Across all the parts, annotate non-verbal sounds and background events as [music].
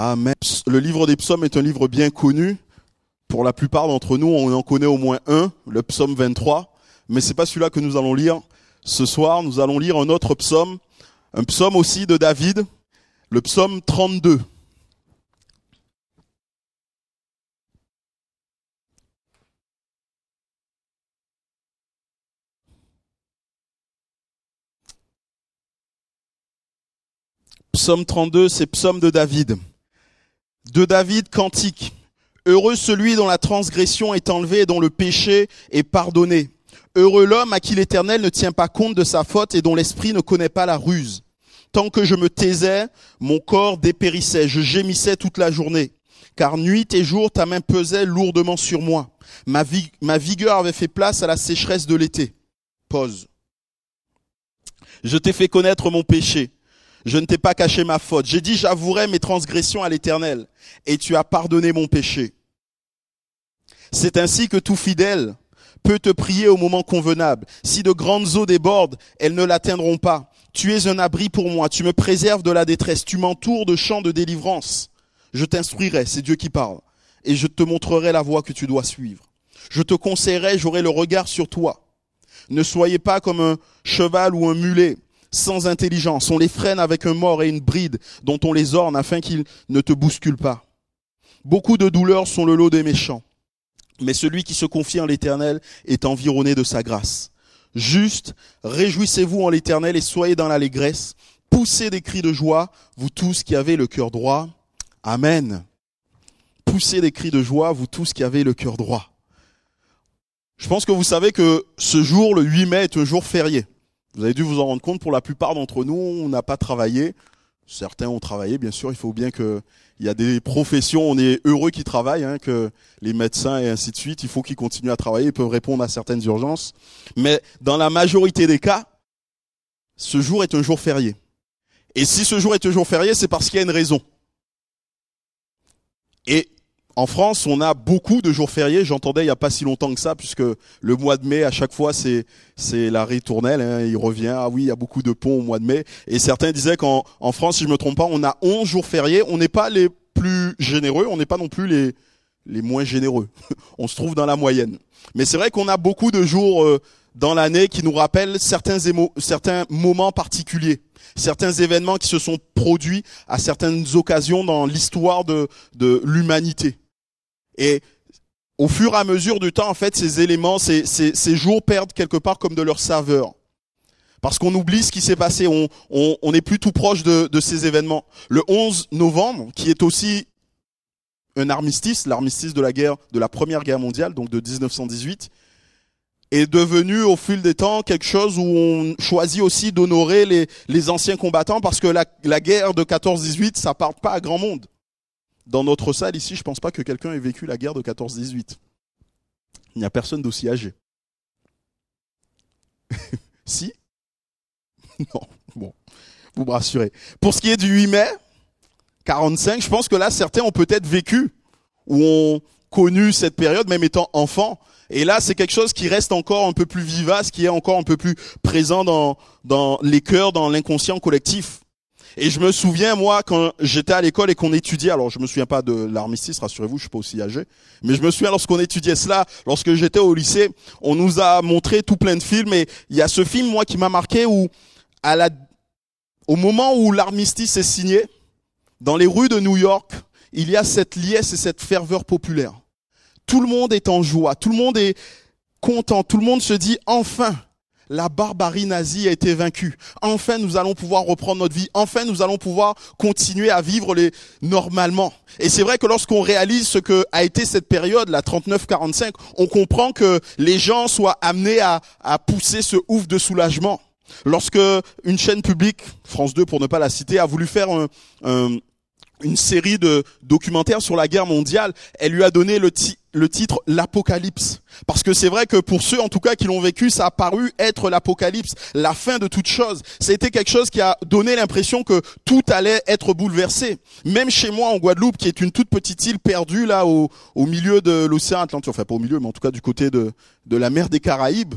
Amen. Le livre des psaumes est un livre bien connu. Pour la plupart d'entre nous, on en connaît au moins un, le psaume 23. Mais c'est pas celui-là que nous allons lire. Ce soir, nous allons lire un autre psaume. Un psaume aussi de David. Le psaume 32. Psaume 32, c'est psaume de David. De David, cantique. Heureux celui dont la transgression est enlevée et dont le péché est pardonné. Heureux l'homme à qui l'Éternel ne tient pas compte de sa faute et dont l'esprit ne connaît pas la ruse. Tant que je me taisais, mon corps dépérissait, je gémissais toute la journée. Car nuit et jour, ta main pesait lourdement sur moi. Ma, ma vigueur avait fait place à la sécheresse de l'été. Pause. Je t'ai fait connaître mon péché. Je ne t'ai pas caché ma faute. J'ai dit, j'avouerai mes transgressions à l'Éternel, et tu as pardonné mon péché. C'est ainsi que tout fidèle peut te prier au moment convenable. Si de grandes eaux débordent, elles ne l'atteindront pas. Tu es un abri pour moi, tu me préserves de la détresse, tu m'entoures de champs de délivrance. Je t'instruirai, c'est Dieu qui parle, et je te montrerai la voie que tu dois suivre. Je te conseillerai, j'aurai le regard sur toi. Ne soyez pas comme un cheval ou un mulet sans intelligence. On les freine avec un mort et une bride dont on les orne afin qu'ils ne te bousculent pas. Beaucoup de douleurs sont le lot des méchants, mais celui qui se confie en l'Éternel est environné de sa grâce. Juste, réjouissez-vous en l'Éternel et soyez dans l'allégresse. Poussez des cris de joie, vous tous qui avez le cœur droit. Amen. Poussez des cris de joie, vous tous qui avez le cœur droit. Je pense que vous savez que ce jour, le 8 mai, est un jour férié. Vous avez dû vous en rendre compte, pour la plupart d'entre nous, on n'a pas travaillé. Certains ont travaillé, bien sûr. Il faut bien que il y a des professions, on est heureux qu'ils travaillent, hein, que les médecins et ainsi de suite, il faut qu'ils continuent à travailler, ils peuvent répondre à certaines urgences. Mais dans la majorité des cas, ce jour est un jour férié. Et si ce jour est un jour férié, c'est parce qu'il y a une raison. Et en France, on a beaucoup de jours fériés. J'entendais il n'y a pas si longtemps que ça, puisque le mois de mai, à chaque fois, c'est c'est la ritournelle. Hein, il revient. Ah oui, il y a beaucoup de ponts au mois de mai. Et certains disaient qu'en en France, si je me trompe pas, on a 11 jours fériés. On n'est pas les plus généreux. On n'est pas non plus les les moins généreux. [laughs] on se trouve dans la moyenne. Mais c'est vrai qu'on a beaucoup de jours euh, dans l'année qui nous rappellent certains certains moments particuliers certains événements qui se sont produits à certaines occasions dans l'histoire de, de l'humanité. Et au fur et à mesure du temps, en fait, ces éléments, ces, ces, jours perdent quelque part comme de leur saveur. Parce qu'on oublie ce qui s'est passé, on, on, on, est plus tout proche de, de ces événements. Le 11 novembre, qui est aussi un armistice, l'armistice de la guerre, de la première guerre mondiale, donc de 1918, est devenu au fil des temps quelque chose où on choisit aussi d'honorer les, les anciens combattants parce que la, la guerre de 14-18, ça part pas à grand monde. Dans notre salle ici, je pense pas que quelqu'un ait vécu la guerre de 14-18. Il n'y a personne d'aussi âgé. [laughs] si? [laughs] Non, bon, vous me rassurez. Pour ce qui est du 8 mai 45, je pense que là, certains ont peut-être vécu ou ont connu cette période, même étant enfants. Et là, c'est quelque chose qui reste encore un peu plus vivace, qui est encore un peu plus présent dans, dans les cœurs, dans l'inconscient collectif. Et je me souviens, moi, quand j'étais à l'école et qu'on étudiait, alors je me souviens pas de l'armistice, rassurez-vous, je suis pas aussi âgé, mais je me souviens lorsqu'on étudiait cela, lorsque j'étais au lycée, on nous a montré tout plein de films et il y a ce film, moi, qui m'a marqué où, au moment où l'armistice est signé, dans les rues de New York, il y a cette liesse et cette ferveur populaire. Tout le monde est en joie, tout le monde est content, tout le monde se dit enfin, la barbarie nazie a été vaincue. Enfin, nous allons pouvoir reprendre notre vie. Enfin, nous allons pouvoir continuer à vivre les normalement. Et c'est vrai que lorsqu'on réalise ce que a été cette période, la 39-45, on comprend que les gens soient amenés à, à pousser ce ouf de soulagement. Lorsque une chaîne publique, France 2 pour ne pas la citer, a voulu faire un, un, une série de documentaires sur la guerre mondiale, elle lui a donné le, titre L'Apocalypse. Parce que c'est vrai que pour ceux en tout cas qui l'ont vécu, ça a paru être l'Apocalypse, la fin de toute chose. Été quelque chose qui a donné l'impression que tout allait être bouleversé. Même chez moi en Guadeloupe, qui est une toute petite île perdue là au, au milieu de l'océan Atlantique, enfin pas au milieu, mais en tout cas du côté de, de la mer des Caraïbes,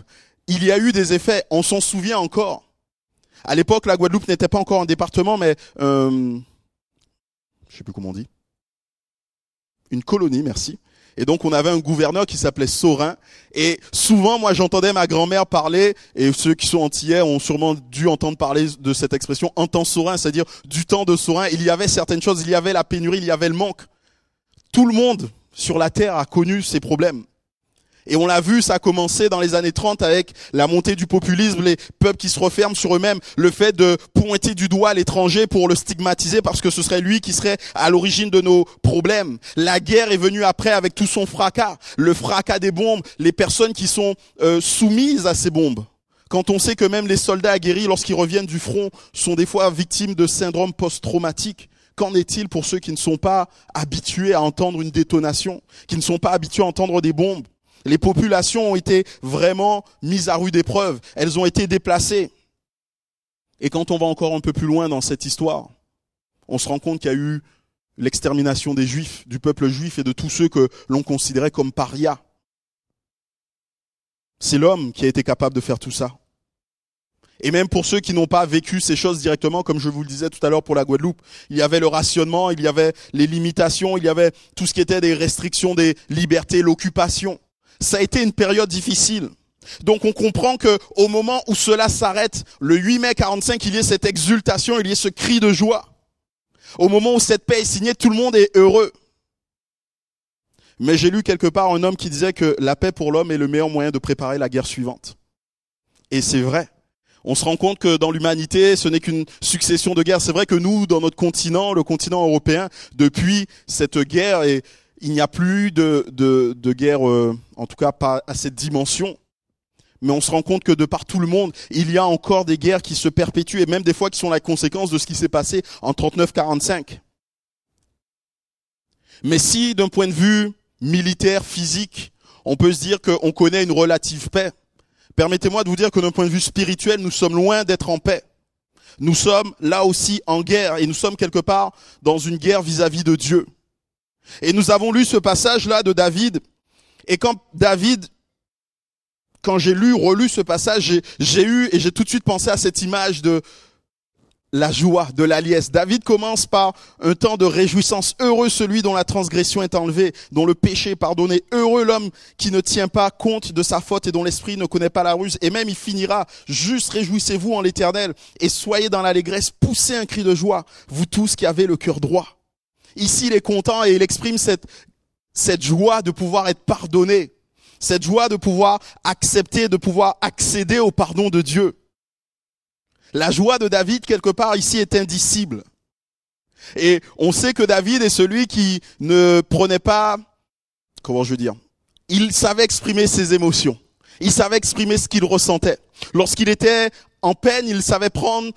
il y a eu des effets, on s'en souvient encore. À l'époque, la Guadeloupe n'était pas encore un département, mais... Euh, je sais plus comment on dit, une colonie, merci. Et donc on avait un gouverneur qui s'appelait Saurin. Et souvent, moi, j'entendais ma grand-mère parler, et ceux qui sont antillais ont sûrement dû entendre parler de cette expression en temps Saurin, c'est-à-dire du temps de Saurin. Il y avait certaines choses, il y avait la pénurie, il y avait le manque. Tout le monde sur la terre a connu ces problèmes. Et on l'a vu, ça a commencé dans les années 30 avec la montée du populisme, les peuples qui se referment sur eux-mêmes, le fait de pointer du doigt l'étranger pour le stigmatiser parce que ce serait lui qui serait à l'origine de nos problèmes. La guerre est venue après avec tout son fracas, le fracas des bombes, les personnes qui sont euh, soumises à ces bombes. Quand on sait que même les soldats aguerris, lorsqu'ils reviennent du front, sont des fois victimes de syndrome post-traumatique. Qu'en est-il pour ceux qui ne sont pas habitués à entendre une détonation, qui ne sont pas habitués à entendre des bombes? Les populations ont été vraiment mises à rude épreuve. Elles ont été déplacées. Et quand on va encore un peu plus loin dans cette histoire, on se rend compte qu'il y a eu l'extermination des juifs, du peuple juif et de tous ceux que l'on considérait comme parias. C'est l'homme qui a été capable de faire tout ça. Et même pour ceux qui n'ont pas vécu ces choses directement, comme je vous le disais tout à l'heure pour la Guadeloupe, il y avait le rationnement, il y avait les limitations, il y avait tout ce qui était des restrictions des libertés, l'occupation ça a été une période difficile. Donc on comprend que au moment où cela s'arrête, le 8 mai 45, il y ait cette exultation, il y ait ce cri de joie. Au moment où cette paix est signée, tout le monde est heureux. Mais j'ai lu quelque part un homme qui disait que la paix pour l'homme est le meilleur moyen de préparer la guerre suivante. Et c'est vrai. On se rend compte que dans l'humanité, ce n'est qu'une succession de guerres. C'est vrai que nous, dans notre continent, le continent européen, depuis cette guerre et il n'y a plus de, de, de guerre, euh, en tout cas pas à cette dimension. Mais on se rend compte que de par tout le monde, il y a encore des guerres qui se perpétuent et même des fois qui sont la conséquence de ce qui s'est passé en 39-45. Mais si, d'un point de vue militaire, physique, on peut se dire qu'on connaît une relative paix, permettez-moi de vous dire que d'un point de vue spirituel, nous sommes loin d'être en paix. Nous sommes là aussi en guerre et nous sommes quelque part dans une guerre vis-à-vis -vis de Dieu. Et nous avons lu ce passage-là de David. Et quand David, quand j'ai lu, relu ce passage, j'ai eu et j'ai tout de suite pensé à cette image de la joie, de la liesse. David commence par un temps de réjouissance. Heureux celui dont la transgression est enlevée, dont le péché est pardonné. Heureux l'homme qui ne tient pas compte de sa faute et dont l'esprit ne connaît pas la ruse. Et même il finira. Juste réjouissez-vous en l'éternel et soyez dans l'allégresse. Poussez un cri de joie, vous tous qui avez le cœur droit. Ici, il est content et il exprime cette, cette joie de pouvoir être pardonné, cette joie de pouvoir accepter, de pouvoir accéder au pardon de Dieu. La joie de David, quelque part, ici, est indicible. Et on sait que David est celui qui ne prenait pas, comment je veux dire, il savait exprimer ses émotions. Il savait exprimer ce qu'il ressentait. Lorsqu'il était en peine, il savait prendre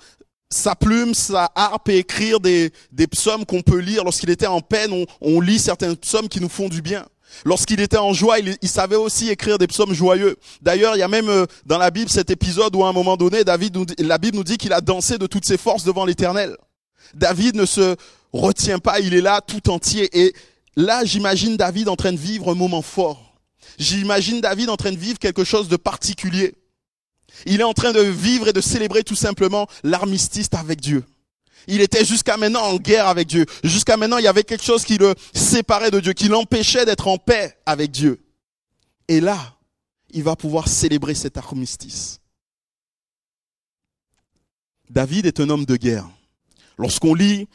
sa plume, sa harpe et écrire des, psaumes qu'on peut lire. Lorsqu'il était en peine, on, lit certains psaumes qui nous font du bien. Lorsqu'il était en joie, il, il, savait aussi écrire des psaumes joyeux. D'ailleurs, il y a même euh, dans la Bible cet épisode où à un moment donné, David, la Bible nous dit qu'il a dansé de toutes ses forces devant l'Éternel. David ne se retient pas, il est là tout entier. Et là, j'imagine David en train de vivre un moment fort. J'imagine David en train de vivre quelque chose de particulier. Il est en train de vivre et de célébrer tout simplement l'armistice avec Dieu. Il était jusqu'à maintenant en guerre avec Dieu. Jusqu'à maintenant, il y avait quelque chose qui le séparait de Dieu, qui l'empêchait d'être en paix avec Dieu. Et là, il va pouvoir célébrer cet armistice. David est un homme de guerre. Lorsqu'on lit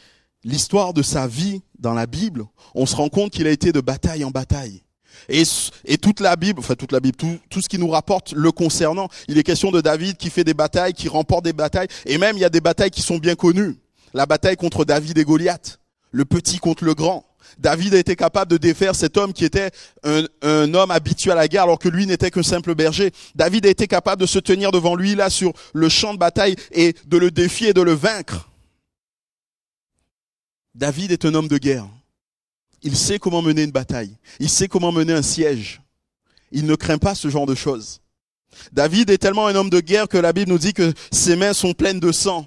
l'histoire de sa vie dans la Bible, on se rend compte qu'il a été de bataille en bataille. Et, toute la Bible, enfin toute la Bible, tout, tout, ce qui nous rapporte le concernant, il est question de David qui fait des batailles, qui remporte des batailles, et même il y a des batailles qui sont bien connues. La bataille contre David et Goliath, le petit contre le grand. David a été capable de défaire cet homme qui était un, un homme habitué à la guerre alors que lui n'était qu'un simple berger. David a été capable de se tenir devant lui là sur le champ de bataille et de le défier et de le vaincre. David est un homme de guerre. Il sait comment mener une bataille. Il sait comment mener un siège. Il ne craint pas ce genre de choses. David est tellement un homme de guerre que la Bible nous dit que ses mains sont pleines de sang.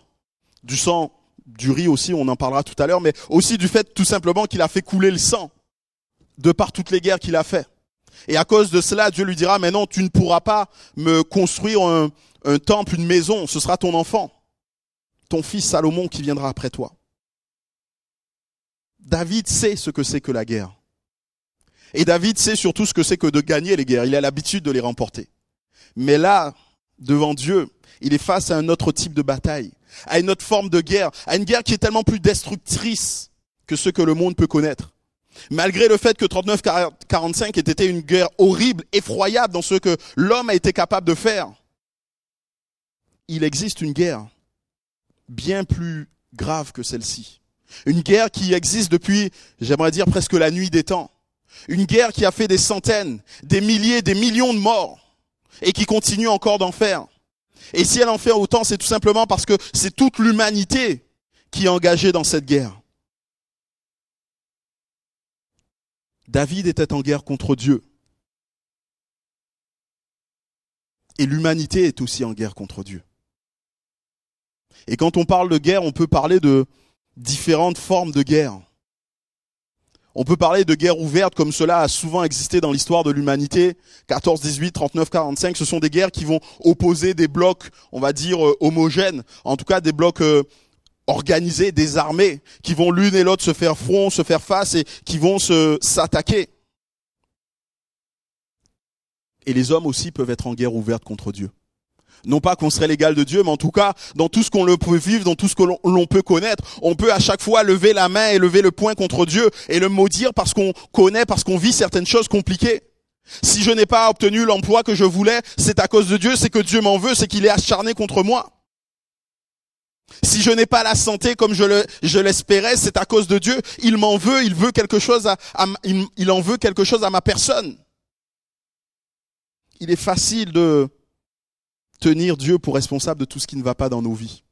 Du sang, du riz aussi, on en parlera tout à l'heure, mais aussi du fait tout simplement qu'il a fait couler le sang de par toutes les guerres qu'il a fait. Et à cause de cela, Dieu lui dira, mais non, tu ne pourras pas me construire un, un temple, une maison, ce sera ton enfant, ton fils Salomon qui viendra après toi. David sait ce que c'est que la guerre. Et David sait surtout ce que c'est que de gagner les guerres. Il a l'habitude de les remporter. Mais là, devant Dieu, il est face à un autre type de bataille, à une autre forme de guerre, à une guerre qui est tellement plus destructrice que ce que le monde peut connaître. Malgré le fait que 39-45 ait été une guerre horrible, effroyable dans ce que l'homme a été capable de faire, il existe une guerre bien plus grave que celle-ci. Une guerre qui existe depuis, j'aimerais dire, presque la nuit des temps. Une guerre qui a fait des centaines, des milliers, des millions de morts et qui continue encore d'en faire. Et si elle en fait autant, c'est tout simplement parce que c'est toute l'humanité qui est engagée dans cette guerre. David était en guerre contre Dieu. Et l'humanité est aussi en guerre contre Dieu. Et quand on parle de guerre, on peut parler de différentes formes de guerre. On peut parler de guerre ouverte comme cela a souvent existé dans l'histoire de l'humanité. 14, 18, 39, 45, ce sont des guerres qui vont opposer des blocs, on va dire, euh, homogènes. En tout cas, des blocs euh, organisés, des armées, qui vont l'une et l'autre se faire front, se faire face et qui vont se, s'attaquer. Et les hommes aussi peuvent être en guerre ouverte contre Dieu. Non pas qu'on serait l'égal de Dieu, mais en tout cas, dans tout ce qu'on peut vivre, dans tout ce que l'on peut connaître, on peut à chaque fois lever la main et lever le poing contre Dieu et le maudire parce qu'on connaît, parce qu'on vit certaines choses compliquées. Si je n'ai pas obtenu l'emploi que je voulais, c'est à cause de Dieu, c'est que Dieu m'en veut, c'est qu'il est acharné contre moi. Si je n'ai pas la santé comme je le, je l'espérais, c'est à cause de Dieu. Il m'en veut, il en veut quelque chose à ma personne. Il est facile de, tenir Dieu pour responsable de tout ce qui ne va pas dans nos vies.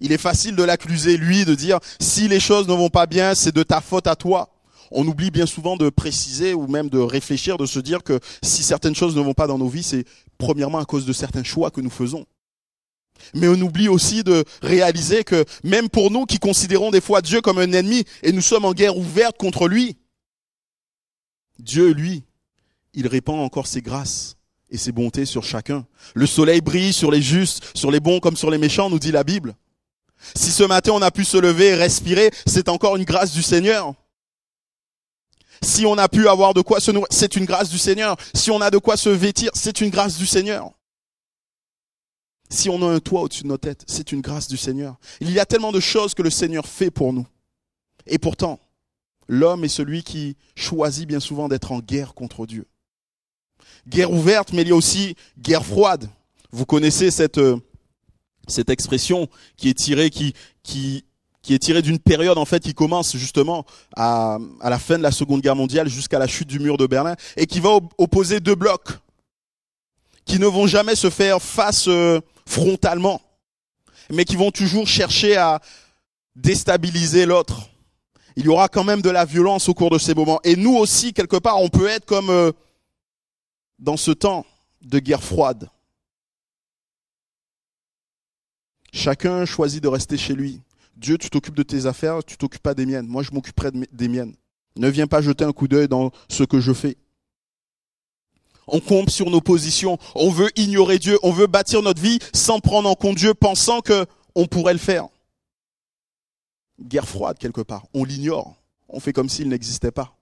Il est facile de l'accuser, lui, de dire, si les choses ne vont pas bien, c'est de ta faute à toi. On oublie bien souvent de préciser ou même de réfléchir, de se dire que si certaines choses ne vont pas dans nos vies, c'est premièrement à cause de certains choix que nous faisons. Mais on oublie aussi de réaliser que même pour nous qui considérons des fois Dieu comme un ennemi et nous sommes en guerre ouverte contre lui, Dieu, lui, il répand encore ses grâces et ses bontés sur chacun. Le soleil brille sur les justes, sur les bons comme sur les méchants, nous dit la Bible. Si ce matin on a pu se lever et respirer, c'est encore une grâce du Seigneur. Si on a pu avoir de quoi se nourrir, c'est une grâce du Seigneur. Si on a de quoi se vêtir, c'est une grâce du Seigneur. Si on a un toit au-dessus de nos têtes, c'est une grâce du Seigneur. Il y a tellement de choses que le Seigneur fait pour nous. Et pourtant, l'homme est celui qui choisit bien souvent d'être en guerre contre Dieu guerre ouverte, mais il y a aussi guerre froide. Vous connaissez cette euh, cette expression qui est tirée qui qui qui est tirée d'une période en fait qui commence justement à, à la fin de la Seconde Guerre mondiale jusqu'à la chute du mur de Berlin et qui va opposer deux blocs qui ne vont jamais se faire face euh, frontalement, mais qui vont toujours chercher à déstabiliser l'autre. Il y aura quand même de la violence au cours de ces moments. Et nous aussi, quelque part, on peut être comme euh, dans ce temps de guerre froide, chacun choisit de rester chez lui. Dieu, tu t'occupes de tes affaires, tu t'occupes pas des miennes. Moi, je m'occuperai des miennes. Ne viens pas jeter un coup d'œil dans ce que je fais. On compte sur nos positions. On veut ignorer Dieu. On veut bâtir notre vie sans prendre en compte Dieu, pensant que on pourrait le faire. Guerre froide quelque part. On l'ignore. On fait comme s'il n'existait pas.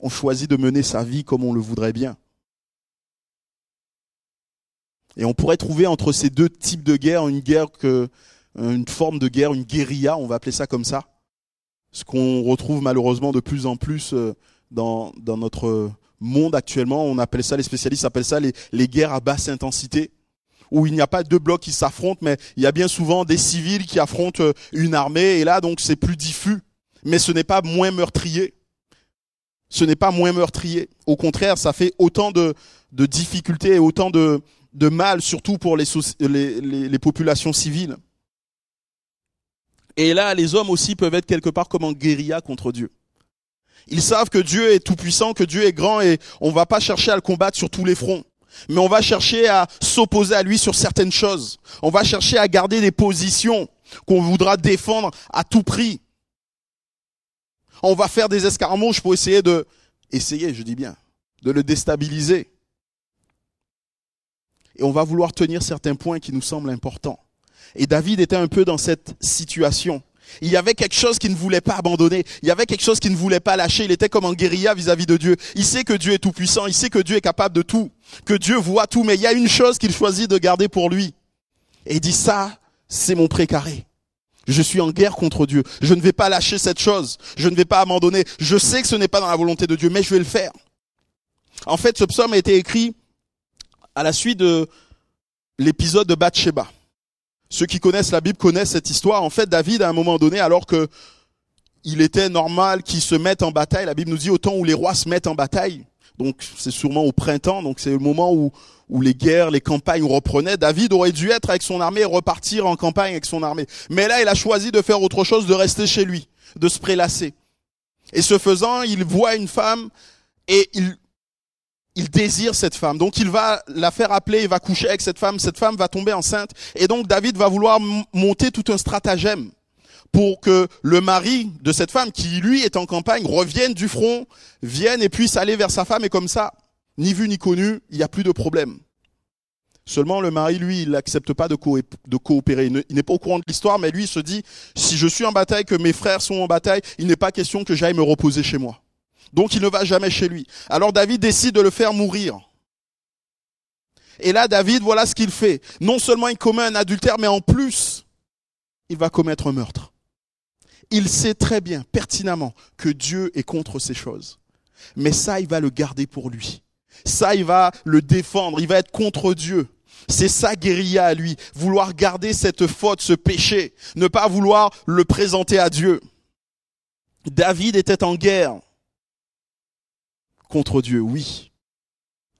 On choisit de mener sa vie comme on le voudrait bien. Et on pourrait trouver entre ces deux types de guerre une guerre que, une forme de guerre, une guérilla, on va appeler ça comme ça. Ce qu'on retrouve malheureusement de plus en plus euh, dans, dans notre monde actuellement. On appelle ça, les spécialistes appellent ça les, les guerres à basse intensité où il n'y a pas deux blocs qui s'affrontent, mais il y a bien souvent des civils qui affrontent euh, une armée, et là donc c'est plus diffus, mais ce n'est pas moins meurtrier. Ce n'est pas moins meurtrier. Au contraire, ça fait autant de, de difficultés et autant de, de mal, surtout pour les, populations civiles. Et là, les hommes aussi peuvent être quelque part comme en guérilla contre Dieu. Ils savent que Dieu est tout puissant, que Dieu est grand et on va pas chercher à le combattre sur tous les fronts. Mais on va chercher à s'opposer à lui sur certaines choses. On va chercher à garder des positions qu'on voudra défendre à tout prix. On va faire des escarmouches pour essayer de, essayer, je dis bien, de le déstabiliser et on va vouloir tenir certains points qui nous semblent importants. Et David était un peu dans cette situation. Il y avait quelque chose qui ne voulait pas abandonner. Il y avait quelque chose qui ne voulait pas lâcher. Il était comme en guérilla vis-à-vis de Dieu. Il sait que Dieu est tout puissant. Il sait que Dieu est capable de tout. Que Dieu voit tout. Mais il y a une chose qu'il choisit de garder pour lui. Et il dit ça, c'est mon précaré. Je suis en guerre contre Dieu. Je ne vais pas lâcher cette chose. Je ne vais pas abandonner. Je sais que ce n'est pas dans la volonté de Dieu, mais je vais le faire. En fait, ce psaume a été écrit à la suite de l'épisode de Bathsheba. Ceux qui connaissent la Bible connaissent cette histoire. En fait, David, à un moment donné, alors que il était normal qu'il se mette en bataille, la Bible nous dit au temps où les rois se mettent en bataille, donc c'est sûrement au printemps, donc c'est le moment où, où les guerres, les campagnes reprenaient. David aurait dû être avec son armée et repartir en campagne avec son armée. Mais là, il a choisi de faire autre chose, de rester chez lui, de se prélasser. Et ce faisant, il voit une femme et il, il désire cette femme. Donc il va la faire appeler, il va coucher avec cette femme, cette femme va tomber enceinte. Et donc David va vouloir monter tout un stratagème pour que le mari de cette femme, qui lui est en campagne, revienne du front, vienne et puisse aller vers sa femme. Et comme ça, ni vu ni connu, il n'y a plus de problème. Seulement le mari, lui, il n'accepte pas de, coopérer. Il n'est pas au courant de l'histoire, mais lui, il se dit, si je suis en bataille, que mes frères sont en bataille, il n'est pas question que j'aille me reposer chez moi. Donc il ne va jamais chez lui. Alors David décide de le faire mourir. Et là, David, voilà ce qu'il fait. Non seulement il commet un adultère, mais en plus, il va commettre un meurtre. Il sait très bien, pertinemment, que Dieu est contre ces choses. Mais ça, il va le garder pour lui. Ça, il va le défendre. Il va être contre Dieu. C'est sa guérilla à lui. Vouloir garder cette faute, ce péché. Ne pas vouloir le présenter à Dieu. David était en guerre contre Dieu, oui,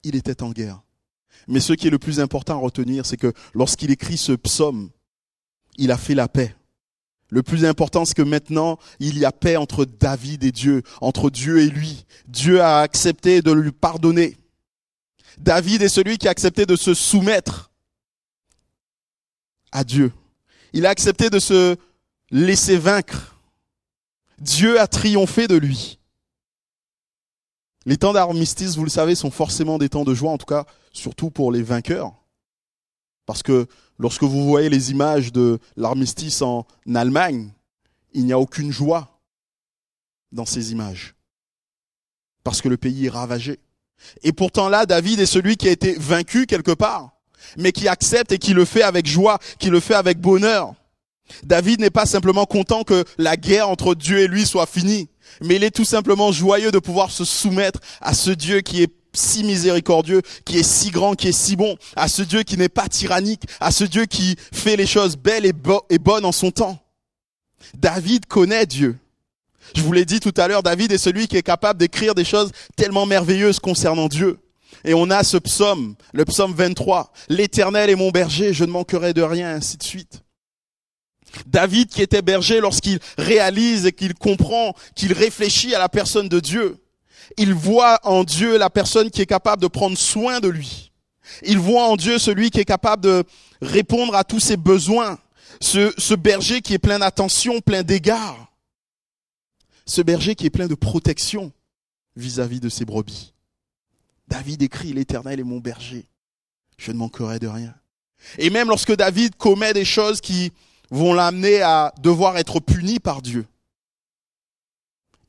il était en guerre. Mais ce qui est le plus important à retenir, c'est que lorsqu'il écrit ce psaume, il a fait la paix. Le plus important, c'est que maintenant, il y a paix entre David et Dieu, entre Dieu et lui. Dieu a accepté de lui pardonner. David est celui qui a accepté de se soumettre à Dieu. Il a accepté de se laisser vaincre. Dieu a triomphé de lui. Les temps d'armistice, vous le savez, sont forcément des temps de joie, en tout cas, surtout pour les vainqueurs. Parce que lorsque vous voyez les images de l'armistice en Allemagne, il n'y a aucune joie dans ces images. Parce que le pays est ravagé. Et pourtant là, David est celui qui a été vaincu quelque part, mais qui accepte et qui le fait avec joie, qui le fait avec bonheur. David n'est pas simplement content que la guerre entre Dieu et lui soit finie, mais il est tout simplement joyeux de pouvoir se soumettre à ce Dieu qui est si miséricordieux, qui est si grand, qui est si bon, à ce Dieu qui n'est pas tyrannique, à ce Dieu qui fait les choses belles et, bonnes en son temps. David connaît Dieu. Je vous l'ai dit tout à l'heure, David est celui qui est capable d'écrire des choses tellement merveilleuses concernant Dieu. Et on a ce psaume, le psaume 23, L'Éternel est mon berger, je ne manquerai de rien, ainsi de suite. David qui était berger lorsqu'il réalise et qu'il comprend, qu'il réfléchit à la personne de Dieu, il voit en Dieu la personne qui est capable de prendre soin de lui. Il voit en Dieu celui qui est capable de répondre à tous ses besoins. Ce, ce berger qui est plein d'attention, plein d'égards. Ce berger qui est plein de protection vis-à-vis de ses brebis. David écrit, l'Éternel est mon berger. Je ne manquerai de rien. Et même lorsque David commet des choses qui vont l'amener à devoir être puni par Dieu.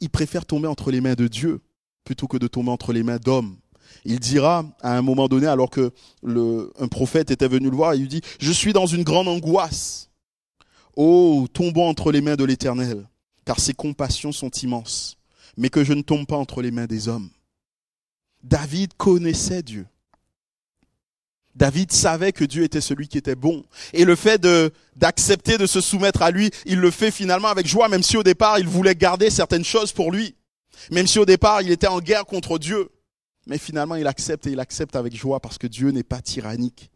Il préfère tomber entre les mains de Dieu plutôt que de tomber entre les mains d'hommes. Il dira à un moment donné, alors que le, un prophète était venu le voir, il lui dit, je suis dans une grande angoisse. Oh, tombons entre les mains de l'Éternel, car ses compassions sont immenses, mais que je ne tombe pas entre les mains des hommes. David connaissait Dieu. David savait que Dieu était celui qui était bon. Et le fait de, d'accepter de se soumettre à lui, il le fait finalement avec joie, même si au départ il voulait garder certaines choses pour lui. Même si au départ il était en guerre contre Dieu. Mais finalement il accepte et il accepte avec joie parce que Dieu n'est pas tyrannique.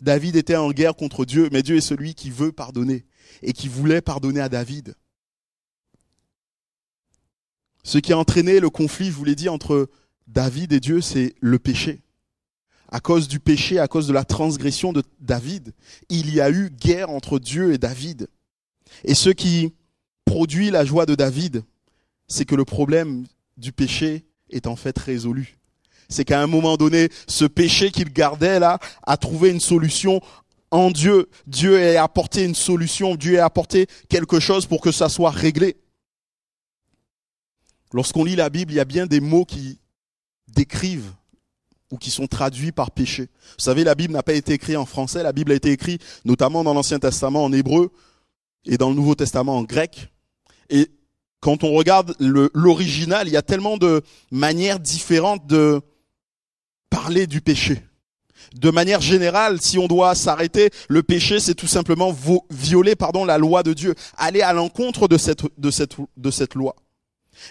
David était en guerre contre Dieu, mais Dieu est celui qui veut pardonner et qui voulait pardonner à David. Ce qui a entraîné le conflit, je vous l'ai dit, entre David et Dieu, c'est le péché à cause du péché, à cause de la transgression de David, il y a eu guerre entre Dieu et David. Et ce qui produit la joie de David, c'est que le problème du péché est en fait résolu. C'est qu'à un moment donné, ce péché qu'il gardait là a trouvé une solution en Dieu, Dieu ait apporté une solution, Dieu ait apporté quelque chose pour que ça soit réglé. Lorsqu'on lit la Bible, il y a bien des mots qui décrivent ou qui sont traduits par péché. Vous savez, la Bible n'a pas été écrite en français, la Bible a été écrite notamment dans l'Ancien Testament en hébreu et dans le Nouveau Testament en grec. Et quand on regarde l'original, il y a tellement de manières différentes de parler du péché. De manière générale, si on doit s'arrêter, le péché, c'est tout simplement violer, pardon, la loi de Dieu, aller à l'encontre de cette, de cette, de cette loi.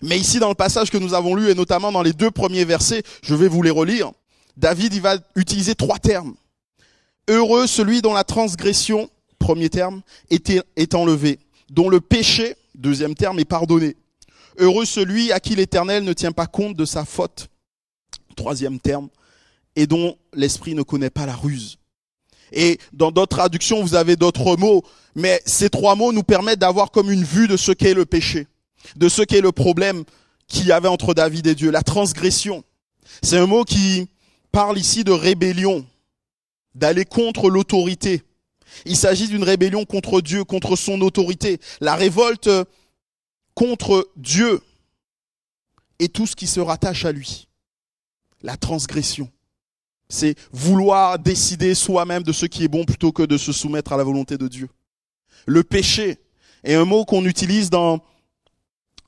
Mais ici, dans le passage que nous avons lu, et notamment dans les deux premiers versets, je vais vous les relire, David, il va utiliser trois termes. Heureux celui dont la transgression, premier terme, est, est enlevée, dont le péché, deuxième terme, est pardonné. Heureux celui à qui l'Éternel ne tient pas compte de sa faute, troisième terme, et dont l'esprit ne connaît pas la ruse. Et dans d'autres traductions, vous avez d'autres mots, mais ces trois mots nous permettent d'avoir comme une vue de ce qu'est le péché, de ce qu'est le problème qu'il y avait entre David et Dieu, la transgression. C'est un mot qui parle ici de rébellion, d'aller contre l'autorité. Il s'agit d'une rébellion contre Dieu, contre son autorité, la révolte contre Dieu et tout ce qui se rattache à lui, la transgression. C'est vouloir décider soi-même de ce qui est bon plutôt que de se soumettre à la volonté de Dieu. Le péché est un mot qu'on utilise dans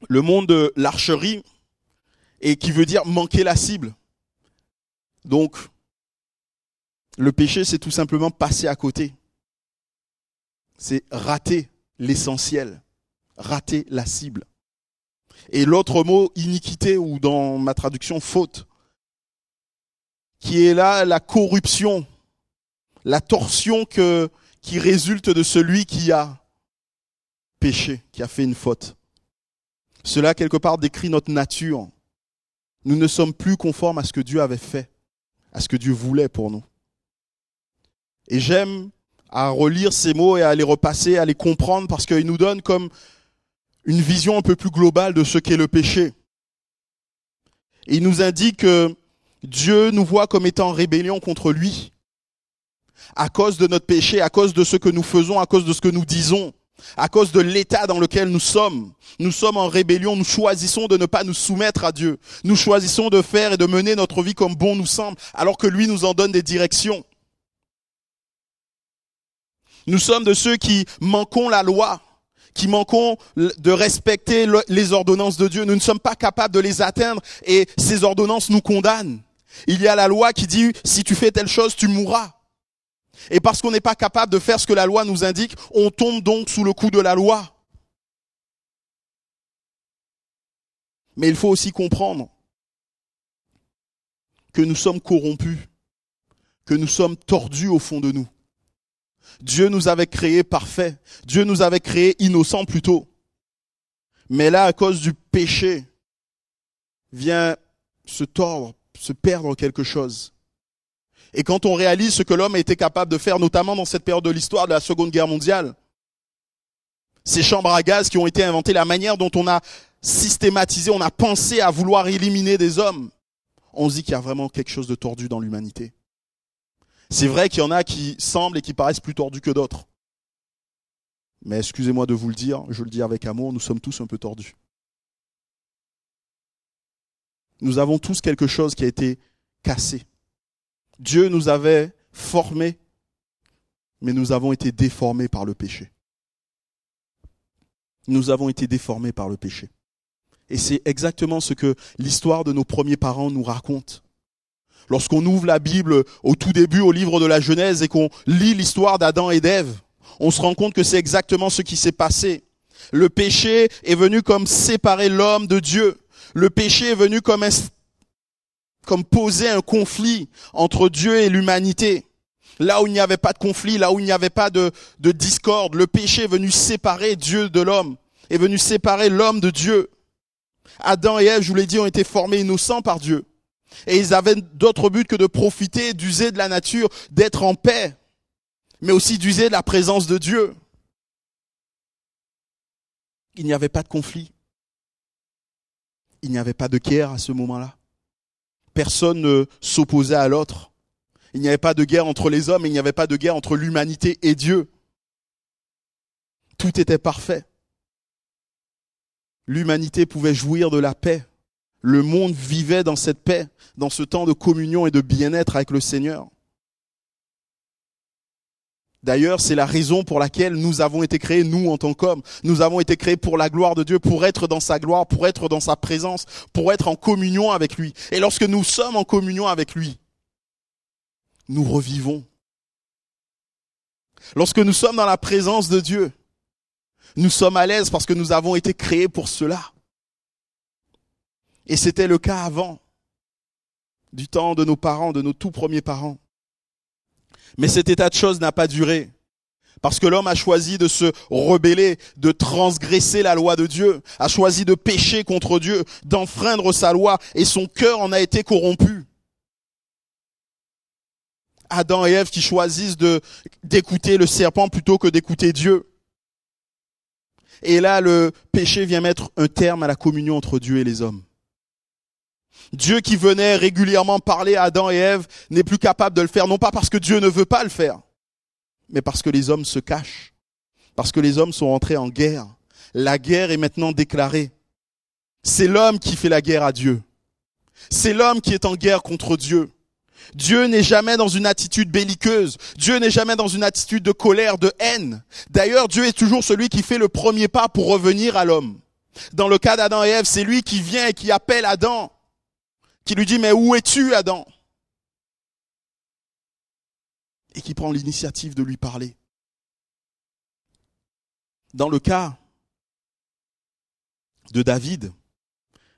le monde de l'archerie et qui veut dire manquer la cible. Donc, le péché, c'est tout simplement passer à côté. C'est rater l'essentiel, rater la cible. Et l'autre mot, iniquité, ou dans ma traduction, faute, qui est là la corruption, la torsion que, qui résulte de celui qui a péché, qui a fait une faute. Cela, quelque part, décrit notre nature. Nous ne sommes plus conformes à ce que Dieu avait fait, à ce que Dieu voulait pour nous. Et j'aime à relire ces mots et à les repasser, à les comprendre, parce qu'ils nous donnent comme une vision un peu plus globale de ce qu'est le péché. Et il nous indique que Dieu nous voit comme étant en rébellion contre lui. À cause de notre péché, à cause de ce que nous faisons, à cause de ce que nous disons, à cause de l'état dans lequel nous sommes. Nous sommes en rébellion, nous choisissons de ne pas nous soumettre à Dieu. Nous choisissons de faire et de mener notre vie comme bon nous semble, alors que lui nous en donne des directions. Nous sommes de ceux qui manquons la loi, qui manquons de respecter les ordonnances de Dieu. Nous ne sommes pas capables de les atteindre et ces ordonnances nous condamnent. Il y a la loi qui dit, si tu fais telle chose, tu mourras. Et parce qu'on n'est pas capable de faire ce que la loi nous indique, on tombe donc sous le coup de la loi. Mais il faut aussi comprendre que nous sommes corrompus, que nous sommes tordus au fond de nous. Dieu nous avait créés parfaits, Dieu nous avait créés innocents plutôt. Mais là, à cause du péché, vient se tordre se perdre quelque chose. Et quand on réalise ce que l'homme a été capable de faire, notamment dans cette période de l'histoire de la Seconde Guerre mondiale, ces chambres à gaz qui ont été inventées, la manière dont on a systématisé, on a pensé à vouloir éliminer des hommes, on se dit qu'il y a vraiment quelque chose de tordu dans l'humanité. C'est vrai qu'il y en a qui semblent et qui paraissent plus tordus que d'autres. Mais excusez-moi de vous le dire, je le dis avec amour, nous sommes tous un peu tordus. Nous avons tous quelque chose qui a été cassé. Dieu nous avait formés, mais nous avons été déformés par le péché. Nous avons été déformés par le péché. Et c'est exactement ce que l'histoire de nos premiers parents nous raconte. Lorsqu'on ouvre la Bible au tout début, au livre de la Genèse, et qu'on lit l'histoire d'Adam et d'Ève, on se rend compte que c'est exactement ce qui s'est passé. Le péché est venu comme séparer l'homme de Dieu le péché est venu comme, comme poser un conflit entre Dieu et l'humanité. Là où il n'y avait pas de conflit, là où il n'y avait pas de, de discorde, le péché est venu séparer Dieu de l'homme, est venu séparer l'homme de Dieu. Adam et Ève, je vous l'ai dit, ont été formés innocents par Dieu. Et ils avaient d'autres buts que de profiter, d'user de la nature, d'être en paix, mais aussi d'user de la présence de Dieu. Il n'y avait pas de conflit il n'y avait pas de guerre à ce moment-là. Personne ne s'opposait à l'autre. Il n'y avait pas de guerre entre les hommes, il n'y avait pas de guerre entre l'humanité et Dieu. Tout était parfait. L'humanité pouvait jouir de la paix. Le monde vivait dans cette paix, dans ce temps de communion et de bien-être avec le Seigneur. D'ailleurs, c'est la raison pour laquelle nous avons été créés, nous en tant qu'hommes. Nous avons été créés pour la gloire de Dieu, pour être dans sa gloire, pour être dans sa présence, pour être en communion avec lui. Et lorsque nous sommes en communion avec lui, nous revivons. Lorsque nous sommes dans la présence de Dieu, nous sommes à l'aise parce que nous avons été créés pour cela. Et c'était le cas avant, du temps de nos parents, de nos tout premiers parents. Mais cet état de choses n'a pas duré. Parce que l'homme a choisi de se rebeller, de transgresser la loi de Dieu, a choisi de pécher contre Dieu, d'enfreindre sa loi, et son cœur en a été corrompu. Adam et Ève qui choisissent de, d'écouter le serpent plutôt que d'écouter Dieu. Et là, le péché vient mettre un terme à la communion entre Dieu et les hommes. Dieu qui venait régulièrement parler à Adam et Ève n'est plus capable de le faire, non pas parce que Dieu ne veut pas le faire, mais parce que les hommes se cachent, parce que les hommes sont entrés en guerre. La guerre est maintenant déclarée. C'est l'homme qui fait la guerre à Dieu. C'est l'homme qui est en guerre contre Dieu. Dieu n'est jamais dans une attitude belliqueuse. Dieu n'est jamais dans une attitude de colère, de haine. D'ailleurs, Dieu est toujours celui qui fait le premier pas pour revenir à l'homme. Dans le cas d'Adam et Ève, c'est lui qui vient et qui appelle Adam qui lui dit, mais où es-tu, Adam? Et qui prend l'initiative de lui parler. Dans le cas de David,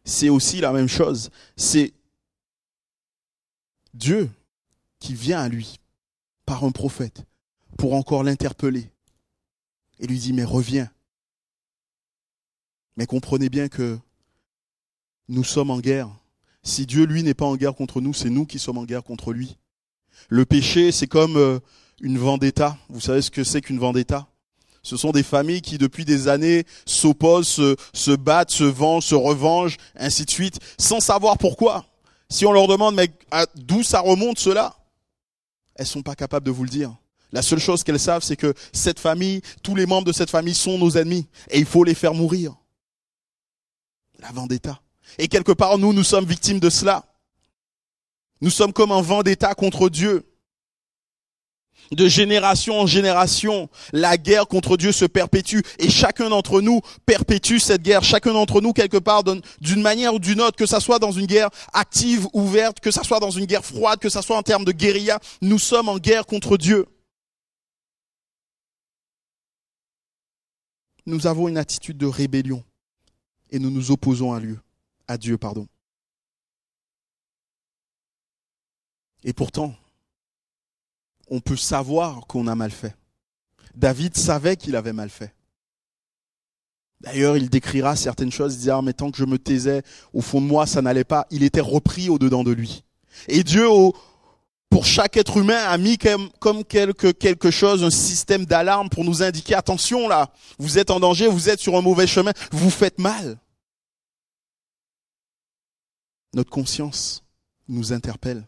c'est aussi la même chose. C'est Dieu qui vient à lui par un prophète pour encore l'interpeller et lui dit, mais reviens. Mais comprenez bien que nous sommes en guerre si Dieu, lui, n'est pas en guerre contre nous, c'est nous qui sommes en guerre contre lui. Le péché, c'est comme euh, une vendetta. Vous savez ce que c'est qu'une vendetta? Ce sont des familles qui, depuis des années, s'opposent, se, battent, se vendent, se revengent, ainsi de suite, sans savoir pourquoi. Si on leur demande, mais d'où ça remonte cela? Elles sont pas capables de vous le dire. La seule chose qu'elles savent, c'est que cette famille, tous les membres de cette famille sont nos ennemis, et il faut les faire mourir. La vendetta. Et quelque part, nous, nous sommes victimes de cela. Nous sommes comme un vendetta contre Dieu. De génération en génération, la guerre contre Dieu se perpétue et chacun d'entre nous perpétue cette guerre. Chacun d'entre nous, quelque part, d'une manière ou d'une autre, que ça soit dans une guerre active, ouverte, que ça soit dans une guerre froide, que ça soit en termes de guérilla, nous sommes en guerre contre Dieu. Nous avons une attitude de rébellion et nous nous opposons à Dieu à Dieu, pardon. Et pourtant, on peut savoir qu'on a mal fait. David savait qu'il avait mal fait. D'ailleurs, il décrira certaines choses, il disait, ah, mais tant que je me taisais, au fond de moi, ça n'allait pas. Il était repris au-dedans de lui. Et Dieu, pour chaque être humain, a mis comme, quelque chose, un système d'alarme pour nous indiquer, attention là, vous êtes en danger, vous êtes sur un mauvais chemin, vous faites mal notre conscience nous interpelle.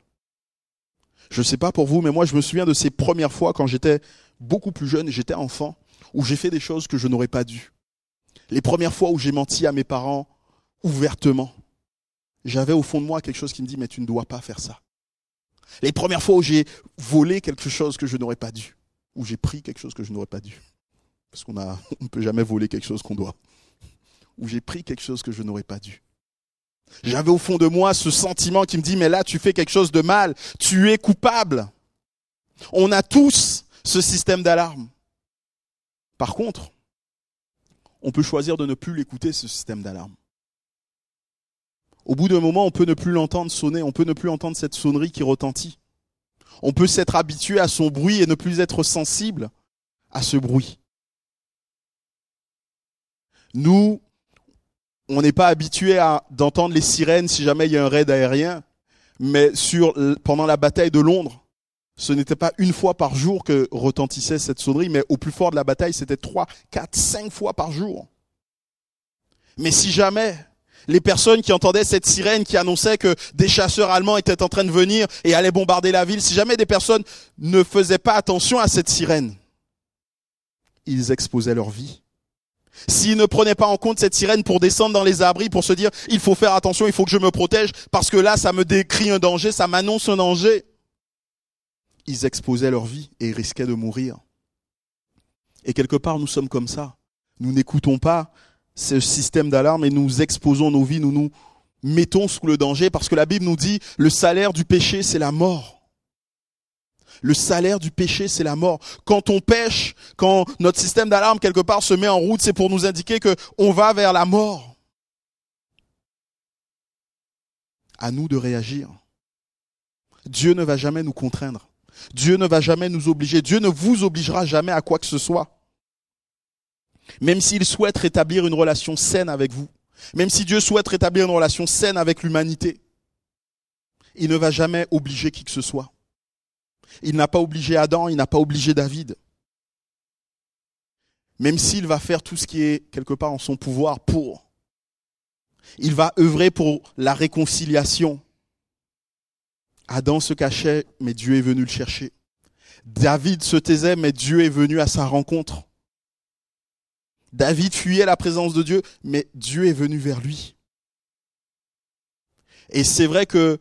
Je ne sais pas pour vous, mais moi je me souviens de ces premières fois quand j'étais beaucoup plus jeune, j'étais enfant, où j'ai fait des choses que je n'aurais pas dû. Les premières fois où j'ai menti à mes parents ouvertement, j'avais au fond de moi quelque chose qui me dit mais tu ne dois pas faire ça. Les premières fois où j'ai volé quelque chose que je n'aurais pas dû, où j'ai pris quelque chose que je n'aurais pas dû, parce qu'on [laughs] ne peut jamais voler quelque chose qu'on doit, où j'ai pris quelque chose que je n'aurais pas dû. J'avais au fond de moi ce sentiment qui me dit, mais là, tu fais quelque chose de mal, tu es coupable. On a tous ce système d'alarme. Par contre, on peut choisir de ne plus l'écouter, ce système d'alarme. Au bout d'un moment, on peut ne plus l'entendre sonner, on peut ne plus entendre cette sonnerie qui retentit. On peut s'être habitué à son bruit et ne plus être sensible à ce bruit. Nous on n'est pas habitué à d'entendre les sirènes si jamais il y a un raid aérien, mais pendant la bataille de Londres, ce n'était pas une fois par jour que retentissait cette sonnerie, mais au plus fort de la bataille, c'était trois, quatre, cinq fois par jour. Mais si jamais les personnes qui entendaient cette sirène qui annonçait que des chasseurs allemands étaient en train de venir et allaient bombarder la ville, si jamais des personnes ne faisaient pas attention à cette sirène, ils exposaient leur vie. S'ils ne prenaient pas en compte cette sirène pour descendre dans les abris, pour se dire, il faut faire attention, il faut que je me protège, parce que là, ça me décrit un danger, ça m'annonce un danger, ils exposaient leur vie et risquaient de mourir. Et quelque part, nous sommes comme ça. Nous n'écoutons pas ce système d'alarme et nous exposons nos vies, nous nous mettons sous le danger parce que la Bible nous dit le salaire du péché, c'est la mort. Le salaire du péché, c'est la mort. Quand on pêche, quand notre système d'alarme quelque part se met en route, c'est pour nous indiquer que on va vers la mort. À nous de réagir. Dieu ne va jamais nous contraindre. Dieu ne va jamais nous obliger. Dieu ne vous obligera jamais à quoi que ce soit. Même s'il souhaite rétablir une relation saine avec vous, même si Dieu souhaite rétablir une relation saine avec l'humanité, il ne va jamais obliger qui que ce soit. Il n'a pas obligé Adam, il n'a pas obligé David. Même s'il va faire tout ce qui est quelque part en son pouvoir pour. Il va œuvrer pour la réconciliation. Adam se cachait, mais Dieu est venu le chercher. David se taisait, mais Dieu est venu à sa rencontre. David fuyait la présence de Dieu, mais Dieu est venu vers lui. Et c'est vrai que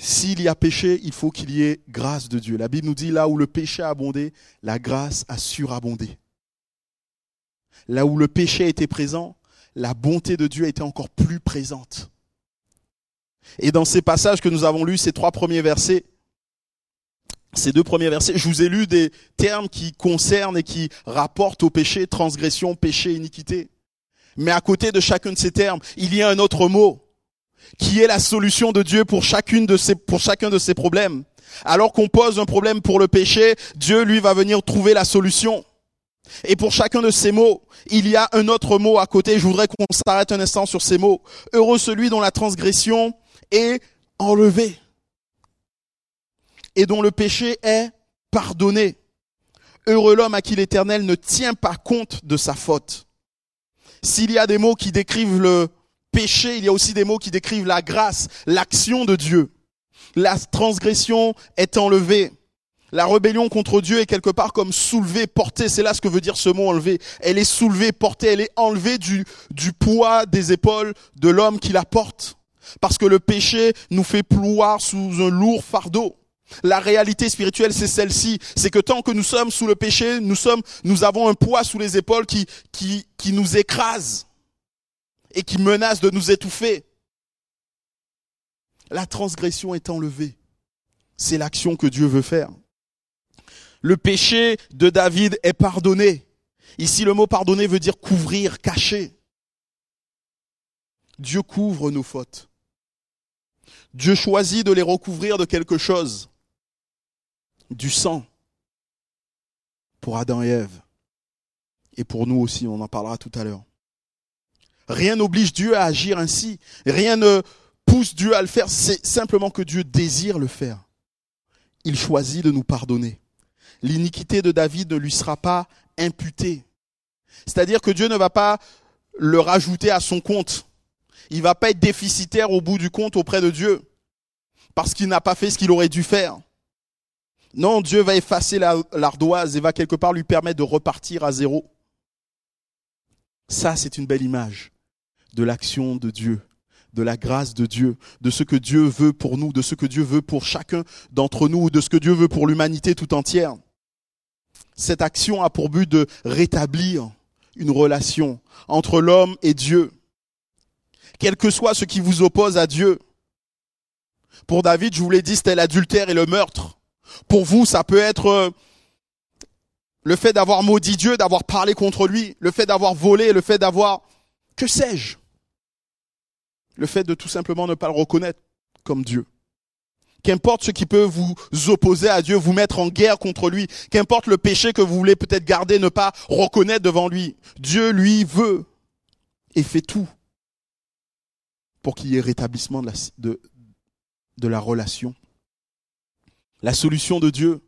s'il y a péché, il faut qu'il y ait grâce de Dieu. La Bible nous dit là où le péché a abondé, la grâce a surabondé. Là où le péché était présent, la bonté de Dieu était encore plus présente. Et dans ces passages que nous avons lus, ces trois premiers versets, ces deux premiers versets, je vous ai lu des termes qui concernent et qui rapportent au péché, transgression, péché, iniquité. Mais à côté de chacun de ces termes, il y a un autre mot qui est la solution de Dieu pour chacune de ces, pour chacun de ces problèmes. Alors qu'on pose un problème pour le péché, Dieu lui va venir trouver la solution. Et pour chacun de ces mots, il y a un autre mot à côté. Je voudrais qu'on s'arrête un instant sur ces mots. Heureux celui dont la transgression est enlevée et dont le péché est pardonné. Heureux l'homme à qui l'Éternel ne tient pas compte de sa faute. S'il y a des mots qui décrivent le péché, il y a aussi des mots qui décrivent la grâce, l'action de Dieu. La transgression est enlevée. La rébellion contre Dieu est quelque part comme soulevée, portée. C'est là ce que veut dire ce mot enlevé. Elle est soulevée, portée. Elle est enlevée du, du poids des épaules de l'homme qui la porte. Parce que le péché nous fait ploir sous un lourd fardeau. La réalité spirituelle, c'est celle-ci. C'est que tant que nous sommes sous le péché, nous sommes, nous avons un poids sous les épaules qui, qui, qui nous écrase et qui menace de nous étouffer. La transgression est enlevée. C'est l'action que Dieu veut faire. Le péché de David est pardonné. Ici, le mot pardonner veut dire couvrir, cacher. Dieu couvre nos fautes. Dieu choisit de les recouvrir de quelque chose du sang pour Adam et Ève. Et pour nous aussi, on en parlera tout à l'heure. Rien n'oblige Dieu à agir ainsi. Rien ne pousse Dieu à le faire. C'est simplement que Dieu désire le faire. Il choisit de nous pardonner. L'iniquité de David ne lui sera pas imputée. C'est-à-dire que Dieu ne va pas le rajouter à son compte. Il va pas être déficitaire au bout du compte auprès de Dieu. Parce qu'il n'a pas fait ce qu'il aurait dû faire. Non, Dieu va effacer l'ardoise et va quelque part lui permettre de repartir à zéro. Ça, c'est une belle image de l'action de Dieu, de la grâce de Dieu, de ce que Dieu veut pour nous, de ce que Dieu veut pour chacun d'entre nous, de ce que Dieu veut pour l'humanité tout entière. Cette action a pour but de rétablir une relation entre l'homme et Dieu. Quel que soit ce qui vous oppose à Dieu. Pour David, je vous l'ai dit, c'était l'adultère et le meurtre. Pour vous, ça peut être euh, le fait d'avoir maudit Dieu, d'avoir parlé contre lui, le fait d'avoir volé, le fait d'avoir, que sais-je, le fait de tout simplement ne pas le reconnaître comme Dieu. Qu'importe ce qui peut vous opposer à Dieu, vous mettre en guerre contre lui, qu'importe le péché que vous voulez peut-être garder, ne pas reconnaître devant lui, Dieu lui veut et fait tout pour qu'il y ait rétablissement de la, de, de la relation. La solution de Dieu,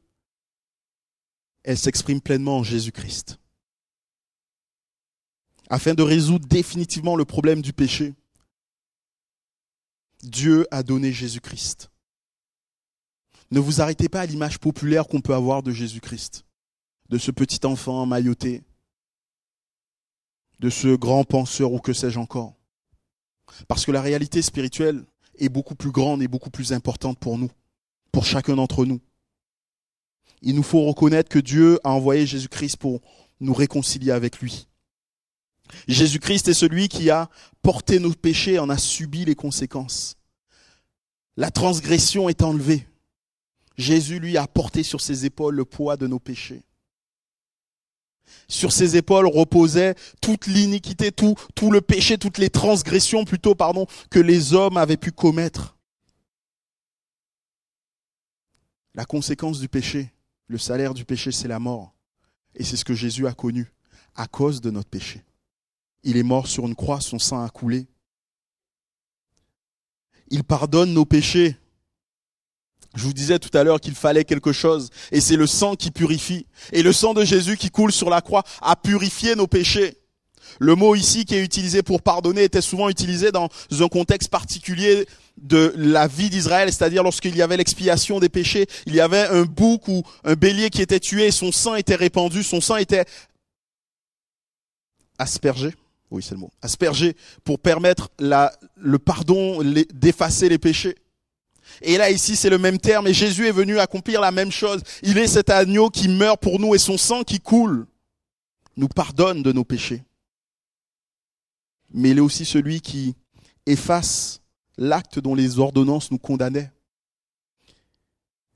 elle s'exprime pleinement en Jésus-Christ. Afin de résoudre définitivement le problème du péché, Dieu a donné Jésus-Christ. Ne vous arrêtez pas à l'image populaire qu'on peut avoir de Jésus-Christ, de ce petit enfant mailloté, de ce grand penseur ou que sais-je encore. Parce que la réalité spirituelle est beaucoup plus grande et beaucoup plus importante pour nous, pour chacun d'entre nous. Il nous faut reconnaître que Dieu a envoyé Jésus-Christ pour nous réconcilier avec lui. Jésus-Christ est celui qui a porté nos péchés, en a subi les conséquences. La transgression est enlevée. Jésus, lui, a porté sur ses épaules le poids de nos péchés. Sur ses épaules reposait toute l'iniquité, tout, le péché, toutes les transgressions plutôt, pardon, que les hommes avaient pu commettre. La conséquence du péché, le salaire du péché, c'est la mort. Et c'est ce que Jésus a connu à cause de notre péché. Il est mort sur une croix, son sang a coulé. Il pardonne nos péchés. Je vous disais tout à l'heure qu'il fallait quelque chose, et c'est le sang qui purifie. Et le sang de Jésus qui coule sur la croix a purifié nos péchés. Le mot ici qui est utilisé pour pardonner était souvent utilisé dans un contexte particulier de la vie d'Israël, c'est-à-dire lorsqu'il y avait l'expiation des péchés, il y avait un bouc ou un bélier qui était tué, son sang était répandu, son sang était aspergé oui c'est le mot, asperger pour permettre le pardon, d'effacer les péchés. Et là, ici, c'est le même terme, et Jésus est venu accomplir la même chose. Il est cet agneau qui meurt pour nous, et son sang qui coule nous pardonne de nos péchés. Mais il est aussi celui qui efface l'acte dont les ordonnances nous condamnaient.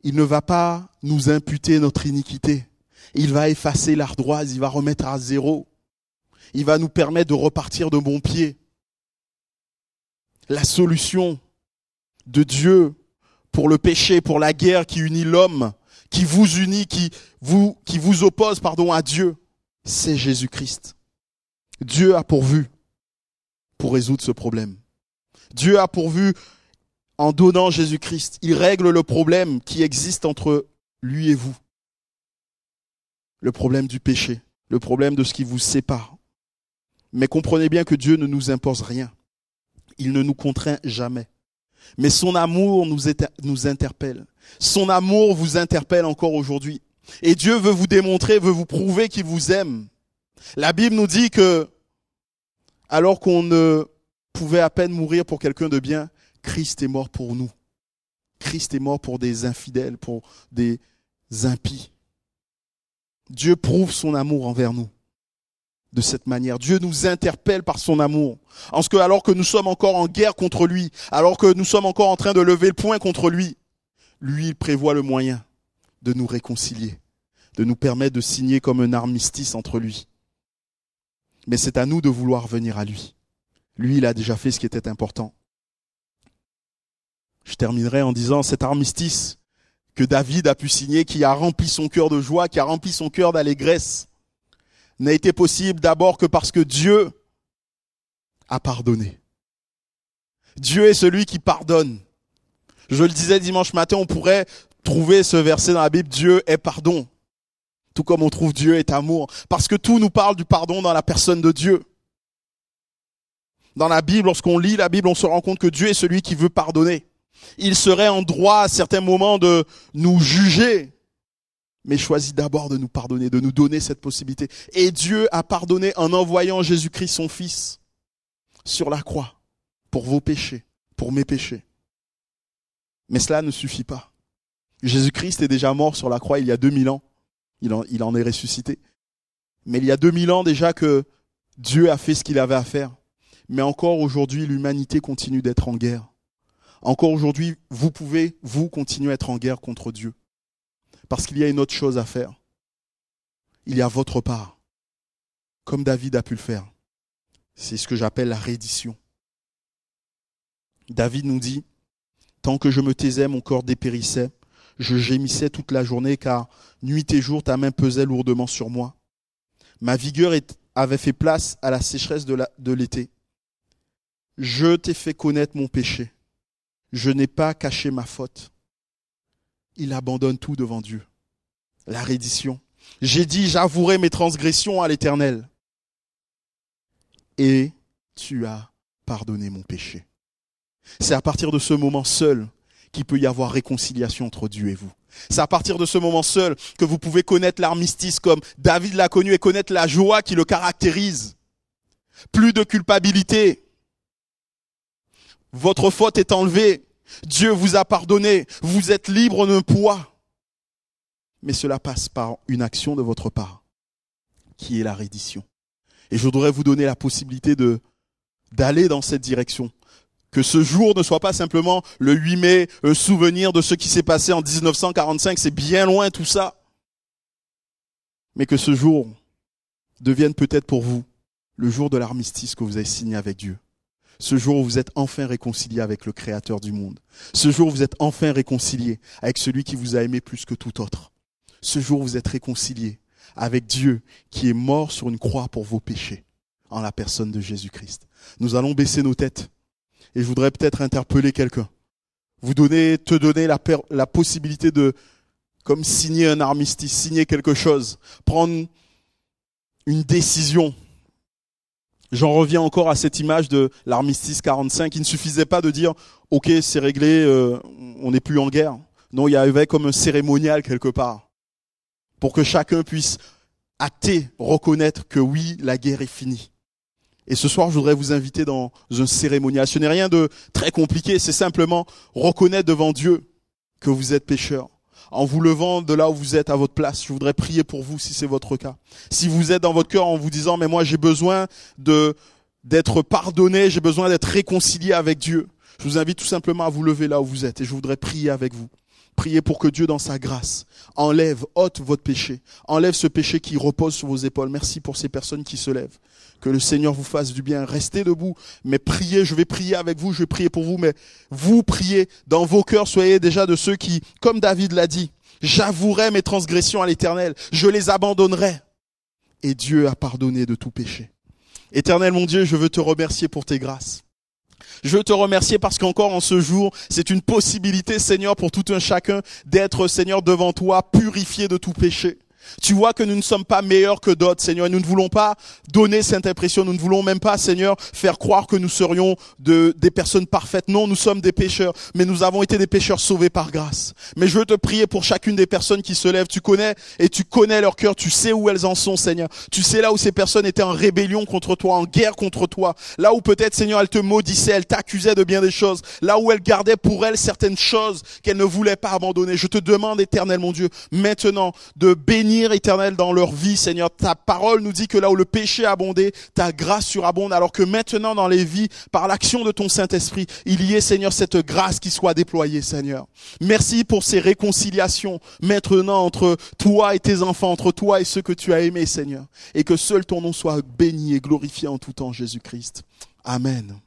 Il ne va pas nous imputer notre iniquité. Il va effacer l'ardoise, il va remettre à zéro il va nous permettre de repartir de bon pied. La solution de Dieu pour le péché, pour la guerre qui unit l'homme, qui vous unit, qui vous, oppose, pardon, à Dieu, c'est Jésus-Christ. Dieu a pourvu pour résoudre ce problème. Dieu a pourvu en donnant Jésus-Christ. Il règle le problème qui existe entre lui et vous. Le problème du péché, le problème de ce qui vous sépare. Mais comprenez bien que Dieu ne nous impose rien. Il ne nous contraint jamais. Mais son amour nous, interpelle. Son amour vous interpelle encore aujourd'hui. Et Dieu veut vous démontrer, veut vous prouver qu'il vous aime. La Bible nous dit que, alors qu'on ne pouvait à peine mourir pour quelqu'un de bien, Christ est mort pour nous. Christ est mort pour des infidèles, pour des impies. Dieu prouve son amour envers nous de cette manière. Dieu nous interpelle par son amour. En ce que, alors que nous sommes encore en guerre contre lui, alors que nous sommes encore en train de lever le poing contre lui, lui, il prévoit le moyen de nous réconcilier, de nous permettre de signer comme un armistice entre lui. Mais c'est à nous de vouloir venir à lui. Lui, il a déjà fait ce qui était important. Je terminerai en disant cet armistice que David a pu signer, qui a rempli son cœur de joie, qui a rempli son cœur d'allégresse, n'a été possible d'abord que parce que Dieu a pardonné. Dieu est celui qui pardonne. Je le disais dimanche matin, on pourrait trouver ce verset dans la Bible, Dieu est pardon. Tout comme on trouve Dieu est amour. Parce que tout nous parle du pardon dans la personne de Dieu. Dans la Bible, lorsqu'on lit la Bible, on se rend compte que Dieu est celui qui veut pardonner. Il serait en droit à certains moments de nous juger mais choisit d'abord de nous pardonner, de nous donner cette possibilité. Et Dieu a pardonné en envoyant Jésus-Christ son Fils sur la croix pour vos péchés, pour mes péchés. Mais cela ne suffit pas. Jésus-Christ est déjà mort sur la croix il y a 2000 ans. Il en, il en est ressuscité. Mais il y a 2000 ans déjà que Dieu a fait ce qu'il avait à faire. Mais encore aujourd'hui, l'humanité continue d'être en guerre. Encore aujourd'hui, vous pouvez, vous, continuer à être en guerre contre Dieu. Parce qu'il y a une autre chose à faire. Il y a votre part. Comme David a pu le faire. C'est ce que j'appelle la reddition. David nous dit, Tant que je me taisais, mon corps dépérissait. Je gémissais toute la journée car nuit et jour ta main pesait lourdement sur moi. Ma vigueur avait fait place à la sécheresse de l'été. Je t'ai fait connaître mon péché. Je n'ai pas caché ma faute il abandonne tout devant Dieu. La reddition. J'ai dit, j'avouerai mes transgressions à l'Éternel. Et tu as pardonné mon péché. C'est à partir de ce moment seul qu'il peut y avoir réconciliation entre Dieu et vous. C'est à partir de ce moment seul que vous pouvez connaître l'armistice comme David l'a connu et connaître la joie qui le caractérise. Plus de culpabilité. Votre faute est enlevée. Dieu vous a pardonné. Vous êtes libre d'un poids. Mais cela passe par une action de votre part, qui est la reddition. Et je voudrais vous donner la possibilité de, d'aller dans cette direction. Que ce jour ne soit pas simplement le 8 mai, souvenir de ce qui s'est passé en 1945, c'est bien loin tout ça. Mais que ce jour devienne peut-être pour vous le jour de l'armistice que vous avez signé avec Dieu. Ce jour où vous êtes enfin réconcilié avec le Créateur du monde. Ce jour où vous êtes enfin réconcilié avec celui qui vous a aimé plus que tout autre. Ce jour où vous êtes réconcilié avec Dieu qui est mort sur une croix pour vos péchés en la personne de Jésus-Christ. Nous allons baisser nos têtes et je voudrais peut-être interpeller quelqu'un. Vous donner, te donner la, la possibilité de, comme signer un armistice, signer quelque chose, prendre une décision J'en reviens encore à cette image de l'armistice 45. Il ne suffisait pas de dire, OK, c'est réglé, euh, on n'est plus en guerre. Non, il y avait comme un cérémonial quelque part. Pour que chacun puisse acter, reconnaître que oui, la guerre est finie. Et ce soir, je voudrais vous inviter dans un cérémonial. Ce n'est rien de très compliqué, c'est simplement reconnaître devant Dieu que vous êtes pécheur en vous levant de là où vous êtes à votre place. Je voudrais prier pour vous si c'est votre cas. Si vous êtes dans votre cœur en vous disant, mais moi j'ai besoin de d'être pardonné, j'ai besoin d'être réconcilié avec Dieu. Je vous invite tout simplement à vous lever là où vous êtes et je voudrais prier avec vous. Priez pour que Dieu, dans sa grâce, enlève, ôte votre péché, enlève ce péché qui repose sur vos épaules. Merci pour ces personnes qui se lèvent. Que le Seigneur vous fasse du bien. Restez debout, mais priez. Je vais prier avec vous, je vais prier pour vous, mais vous priez dans vos cœurs. Soyez déjà de ceux qui, comme David l'a dit, j'avouerai mes transgressions à l'Éternel, je les abandonnerai. Et Dieu a pardonné de tout péché. Éternel mon Dieu, je veux te remercier pour tes grâces. Je veux te remercier parce qu'encore en ce jour, c'est une possibilité, Seigneur, pour tout un chacun d'être, Seigneur, devant toi, purifié de tout péché. Tu vois que nous ne sommes pas meilleurs que d'autres, Seigneur, et nous ne voulons pas donner cette impression. Nous ne voulons même pas, Seigneur, faire croire que nous serions de, des personnes parfaites. Non, nous sommes des pécheurs, mais nous avons été des pécheurs sauvés par grâce. Mais je veux te prier pour chacune des personnes qui se lèvent. Tu connais et tu connais leur cœur. Tu sais où elles en sont, Seigneur. Tu sais là où ces personnes étaient en rébellion contre toi, en guerre contre toi. Là où peut-être, Seigneur, elles te maudissaient, elles t'accusaient de bien des choses. Là où elles gardaient pour elles certaines choses qu'elles ne voulaient pas abandonner. Je te demande, éternel mon Dieu, maintenant de bénir éternel, dans leur vie, Seigneur. Ta parole nous dit que là où le péché a abondé, ta grâce surabonde, alors que maintenant dans les vies, par l'action de ton Saint-Esprit, il y ait, Seigneur, cette grâce qui soit déployée, Seigneur. Merci pour ces réconciliations maintenant entre toi et tes enfants, entre toi et ceux que tu as aimés, Seigneur. Et que seul ton nom soit béni et glorifié en tout temps, Jésus-Christ. Amen.